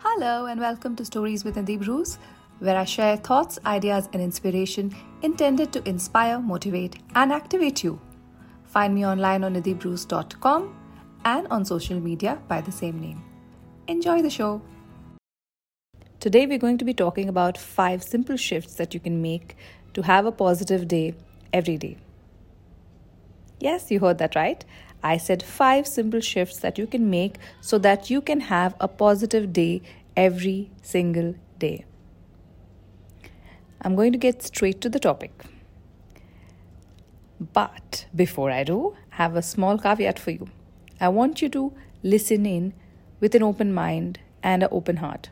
Hello, and welcome to Stories with Nidhi Bruce, where I share thoughts, ideas, and inspiration intended to inspire, motivate, and activate you. Find me online on nidhibruce.com and on social media by the same name. Enjoy the show. Today, we're going to be talking about five simple shifts that you can make to have a positive day every day. Yes, you heard that right. I said five simple shifts that you can make so that you can have a positive day every single day. I'm going to get straight to the topic. But before I do, I have a small caveat for you. I want you to listen in with an open mind and an open heart.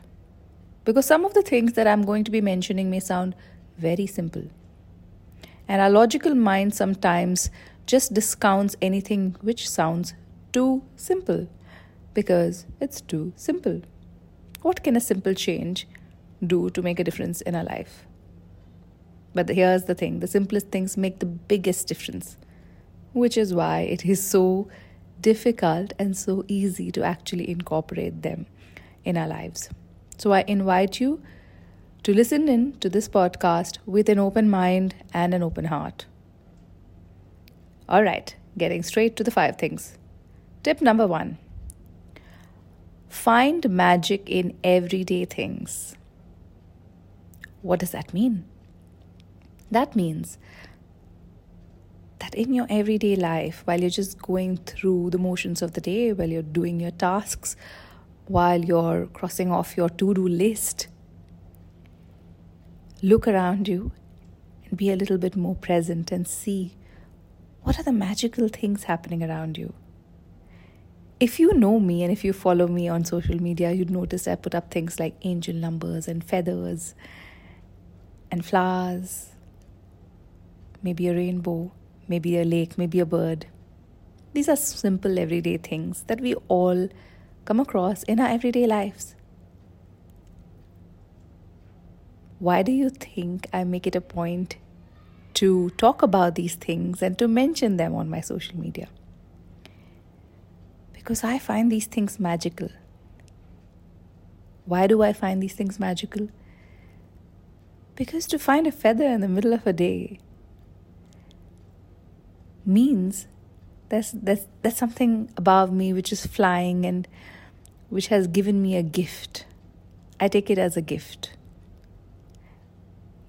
Because some of the things that I'm going to be mentioning may sound very simple. And our logical mind sometimes just discounts anything which sounds too simple because it's too simple. What can a simple change do to make a difference in our life? But here's the thing the simplest things make the biggest difference, which is why it is so difficult and so easy to actually incorporate them in our lives. So I invite you to listen in to this podcast with an open mind and an open heart. All right, getting straight to the five things. Tip number one find magic in everyday things. What does that mean? That means that in your everyday life, while you're just going through the motions of the day, while you're doing your tasks, while you're crossing off your to do list, look around you and be a little bit more present and see what are the magical things happening around you? If you know me and if you follow me on social media, you'd notice I put up things like angel numbers and feathers and flowers, maybe a rainbow, maybe a lake, maybe a bird. These are simple everyday things that we all come across in our everyday lives. Why do you think I make it a point to talk about these things and to mention them on my social media. Because I find these things magical. Why do I find these things magical? Because to find a feather in the middle of a day means there's, there's, there's something above me which is flying and which has given me a gift. I take it as a gift.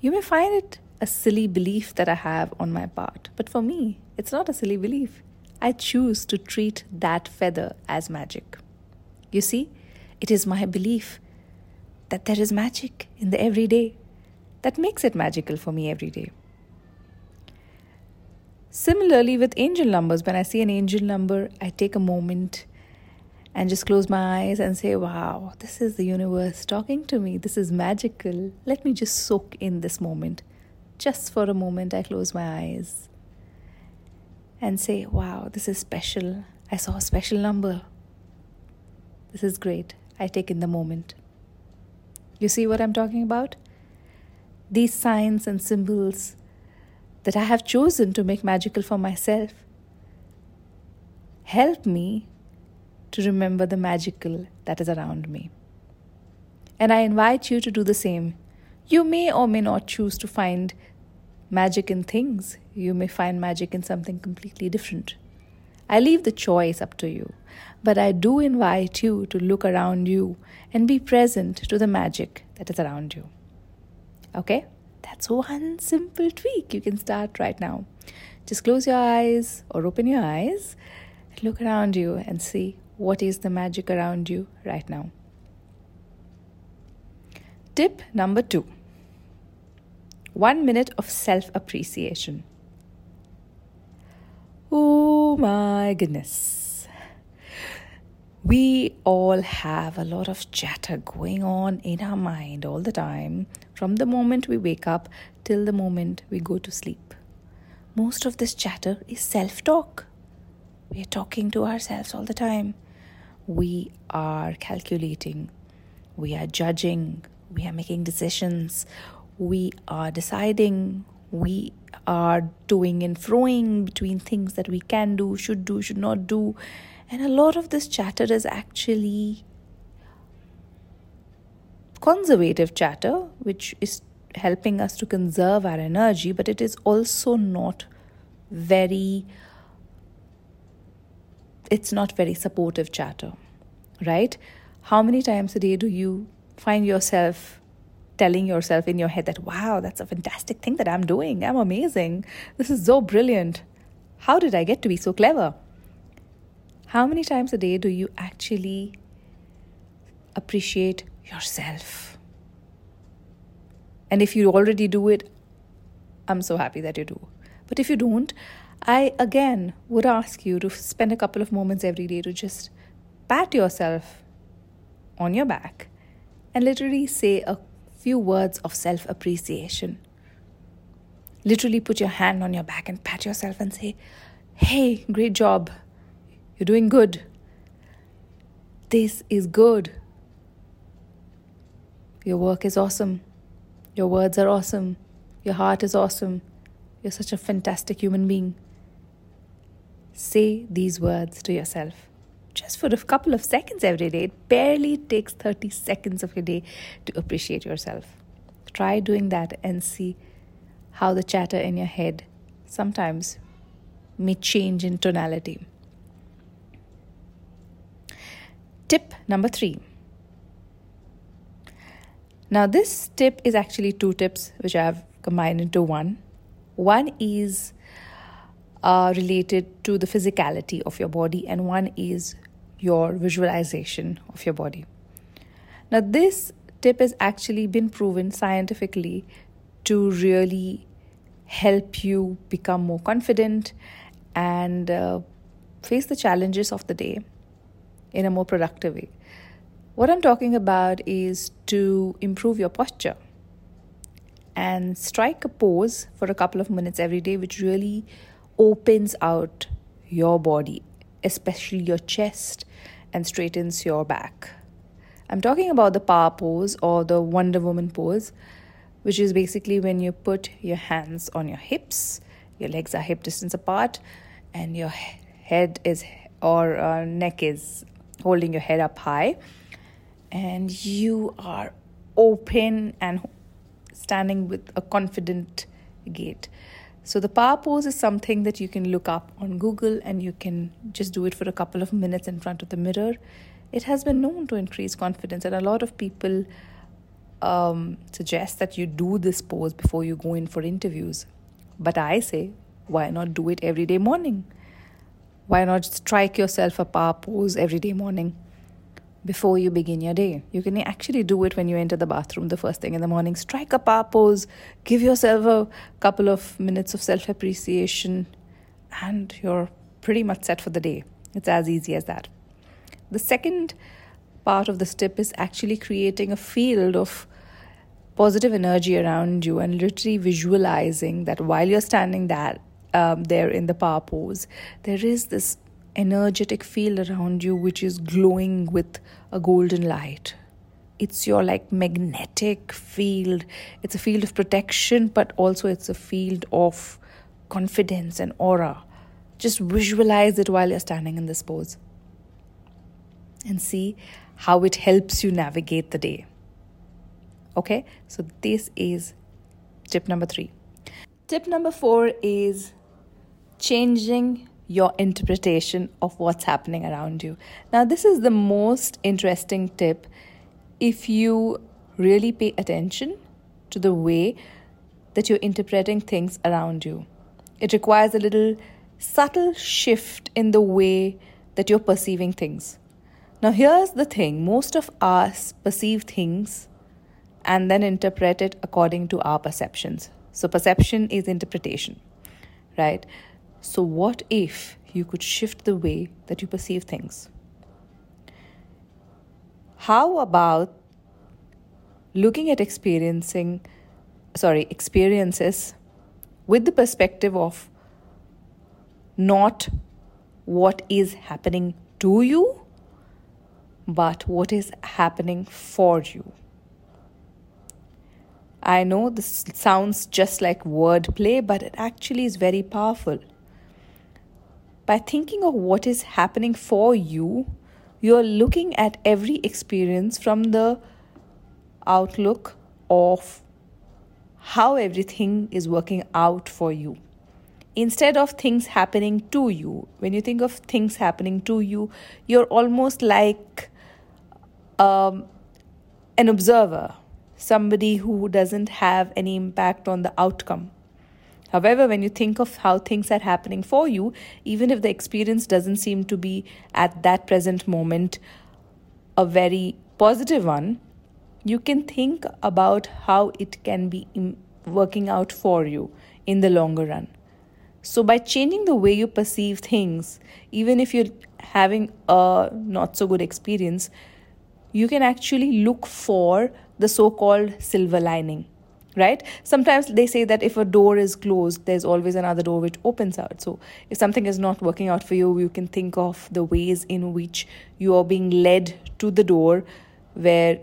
You may find it a silly belief that I have on my part. But for me, it's not a silly belief. I choose to treat that feather as magic. You see, it is my belief that there is magic in the everyday that makes it magical for me every day. Similarly, with angel numbers, when I see an angel number, I take a moment and just close my eyes and say, Wow, this is the universe talking to me. This is magical. Let me just soak in this moment. Just for a moment, I close my eyes and say, Wow, this is special. I saw a special number. This is great. I take in the moment. You see what I'm talking about? These signs and symbols that I have chosen to make magical for myself help me to remember the magical that is around me. And I invite you to do the same. You may or may not choose to find magic in things. You may find magic in something completely different. I leave the choice up to you, but I do invite you to look around you and be present to the magic that is around you. Okay? That's one simple tweak you can start right now. Just close your eyes or open your eyes, look around you and see what is the magic around you right now. Tip number two one minute of self appreciation. Oh my goodness. We all have a lot of chatter going on in our mind all the time from the moment we wake up till the moment we go to sleep. Most of this chatter is self talk. We are talking to ourselves all the time. We are calculating. We are judging. We are making decisions we are deciding, we are doing and throwing between things that we can do, should do, should not do. And a lot of this chatter is actually conservative chatter, which is helping us to conserve our energy, but it is also not very it's not very supportive chatter, right? How many times a day do you find yourself telling yourself in your head that, wow, that's a fantastic thing that I'm doing. I'm amazing. This is so brilliant. How did I get to be so clever? How many times a day do you actually appreciate yourself? And if you already do it, I'm so happy that you do. But if you don't, I again would ask you to spend a couple of moments every day to just pat yourself on your back and literally say a few words of self appreciation. Literally put your hand on your back and pat yourself and say, Hey, great job. You're doing good. This is good. Your work is awesome. Your words are awesome. Your heart is awesome. You're such a fantastic human being. Say these words to yourself just for a couple of seconds every day. It barely takes 30 seconds of your day to appreciate yourself. Try doing that and see how the chatter in your head sometimes may change in tonality. Tip number three. Now, this tip is actually two tips which I have combined into one. One is uh, related to the physicality of your body, and one is your visualization of your body. Now, this tip has actually been proven scientifically to really help you become more confident and uh, face the challenges of the day in a more productive way. What I'm talking about is to improve your posture and strike a pose for a couple of minutes every day, which really opens out your body, especially your chest, and straightens your back. I'm talking about the power pose or the Wonder Woman pose, which is basically when you put your hands on your hips, your legs are hip distance apart, and your head is or uh, neck is holding your head up high, and you are open and standing with a confident gait. So, the power pose is something that you can look up on Google and you can just do it for a couple of minutes in front of the mirror. It has been known to increase confidence, and a lot of people um, suggest that you do this pose before you go in for interviews. But I say, why not do it every day morning? Why not strike yourself a power pose every day morning? Before you begin your day. You can actually do it when you enter the bathroom the first thing in the morning. Strike a power pose, give yourself a couple of minutes of self appreciation, and you're pretty much set for the day. It's as easy as that. The second part of this tip is actually creating a field of positive energy around you and literally visualizing that while you're standing that um, there in the power pose, there is this energetic field around you which is glowing with a golden light. It's your like magnetic field. It's a field of protection, but also it's a field of confidence and aura. Just visualize it while you're standing in this pose and see how it helps you navigate the day. Okay, so this is tip number three. Tip number four is changing your interpretation of what's happening around you. Now, this is the most interesting tip if you really pay attention to the way that you're interpreting things around you. It requires a little subtle shift in the way that you're perceiving things. Now, here's the thing most of us perceive things and then interpret it according to our perceptions. So, perception is interpretation, right? So, what if you could shift the way that you perceive things? How about looking at experiencing, sorry, experiences with the perspective of not what is happening to you, but what is happening for you? I know this sounds just like wordplay, but it actually is very powerful by thinking of what is happening for you, you're looking at every experience from the outlook of how everything is working out for you. Instead of things happening to you, when you think of things happening to you, you're almost like um, an observer, somebody who doesn't have any impact on the outcome. However, when you think of how things are happening for you, even if the experience doesn't seem to be at that present moment a very positive one, you can think about how it can be working out for you in the longer run. So, by changing the way you perceive things, even if you're having a not so good experience, you can actually look for the so called silver lining. Right? Sometimes they say that if a door is closed, there's always another door which opens out. So, if something is not working out for you, you can think of the ways in which you are being led to the door where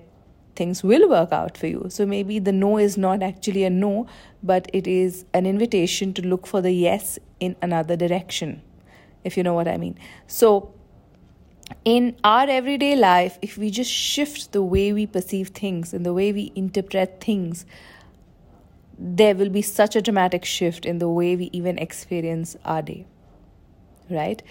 things will work out for you. So maybe the no is not actually a no, but it is an invitation to look for the yes in another direction, if you know what I mean. So in our everyday life, if we just shift the way we perceive things and the way we interpret things, there will be such a dramatic shift in the way we even experience our day. Right?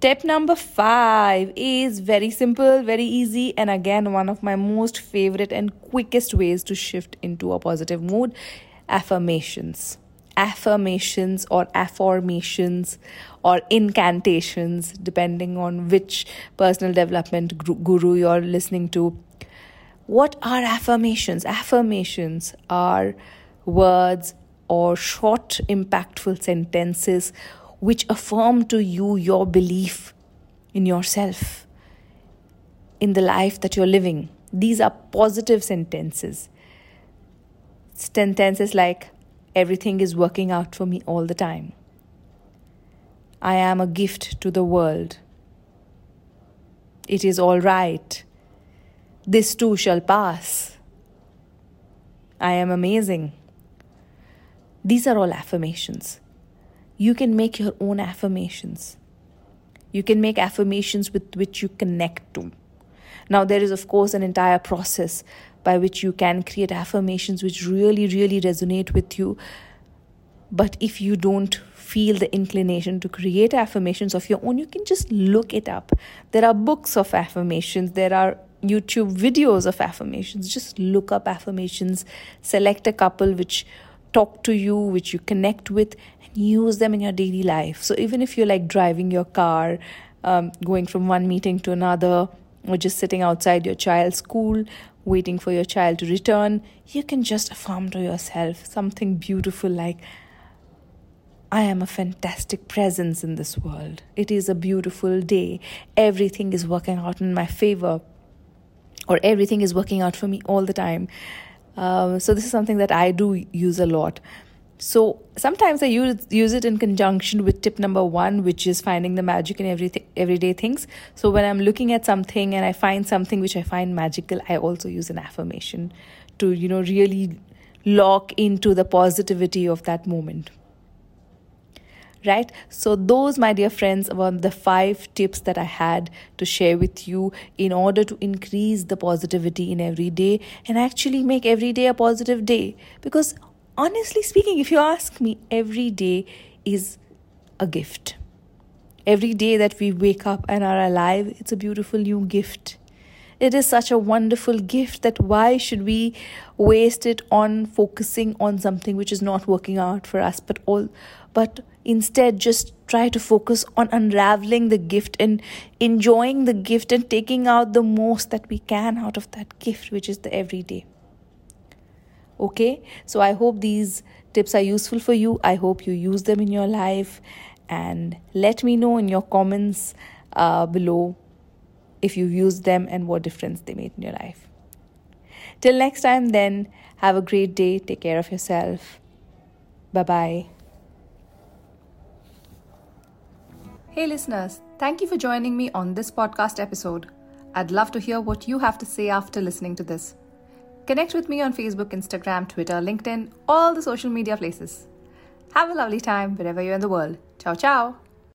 Tip number five is very simple, very easy, and again, one of my most favorite and quickest ways to shift into a positive mood affirmations. Affirmations or affirmations or incantations, depending on which personal development guru you're listening to. What are affirmations? Affirmations are words or short, impactful sentences which affirm to you your belief in yourself, in the life that you're living. These are positive sentences. Sentences like, everything is working out for me all the time. I am a gift to the world. It is all right. This too shall pass. I am amazing. These are all affirmations you can make your own affirmations. You can make affirmations with which you connect to. Now, there is, of course, an entire process by which you can create affirmations which really, really resonate with you. But if you don't feel the inclination to create affirmations of your own, you can just look it up. There are books of affirmations, there are YouTube videos of affirmations. Just look up affirmations, select a couple which talk to you, which you connect with, and use them in your daily life. So even if you're like driving your car, um, going from one meeting to another, or just sitting outside your child's school, waiting for your child to return, you can just affirm to yourself something beautiful like, I am a fantastic presence in this world. It is a beautiful day. Everything is working out in my favor, or everything is working out for me all the time. Um, so this is something that I do use a lot. So sometimes I use use it in conjunction with tip number one, which is finding the magic in everything everyday things. So when I'm looking at something and I find something which I find magical, I also use an affirmation to you know really lock into the positivity of that moment right? So, those, my dear friends, were the five tips that I had to share with you in order to increase the positivity in every day and actually make every day a positive day. Because, honestly speaking, if you ask me, every day is a gift. Every day that we wake up and are alive, it's a beautiful new gift. It is such a wonderful gift that why should we waste it on focusing on something which is not working out for us, but all but Instead, just try to focus on unraveling the gift and enjoying the gift and taking out the most that we can out of that gift, which is the everyday. Okay, so I hope these tips are useful for you. I hope you use them in your life and let me know in your comments uh, below if you've used them and what difference they made in your life. Till next time, then, have a great day. Take care of yourself. Bye bye. Hey, listeners, thank you for joining me on this podcast episode. I'd love to hear what you have to say after listening to this. Connect with me on Facebook, Instagram, Twitter, LinkedIn, all the social media places. Have a lovely time wherever you're in the world. Ciao, ciao.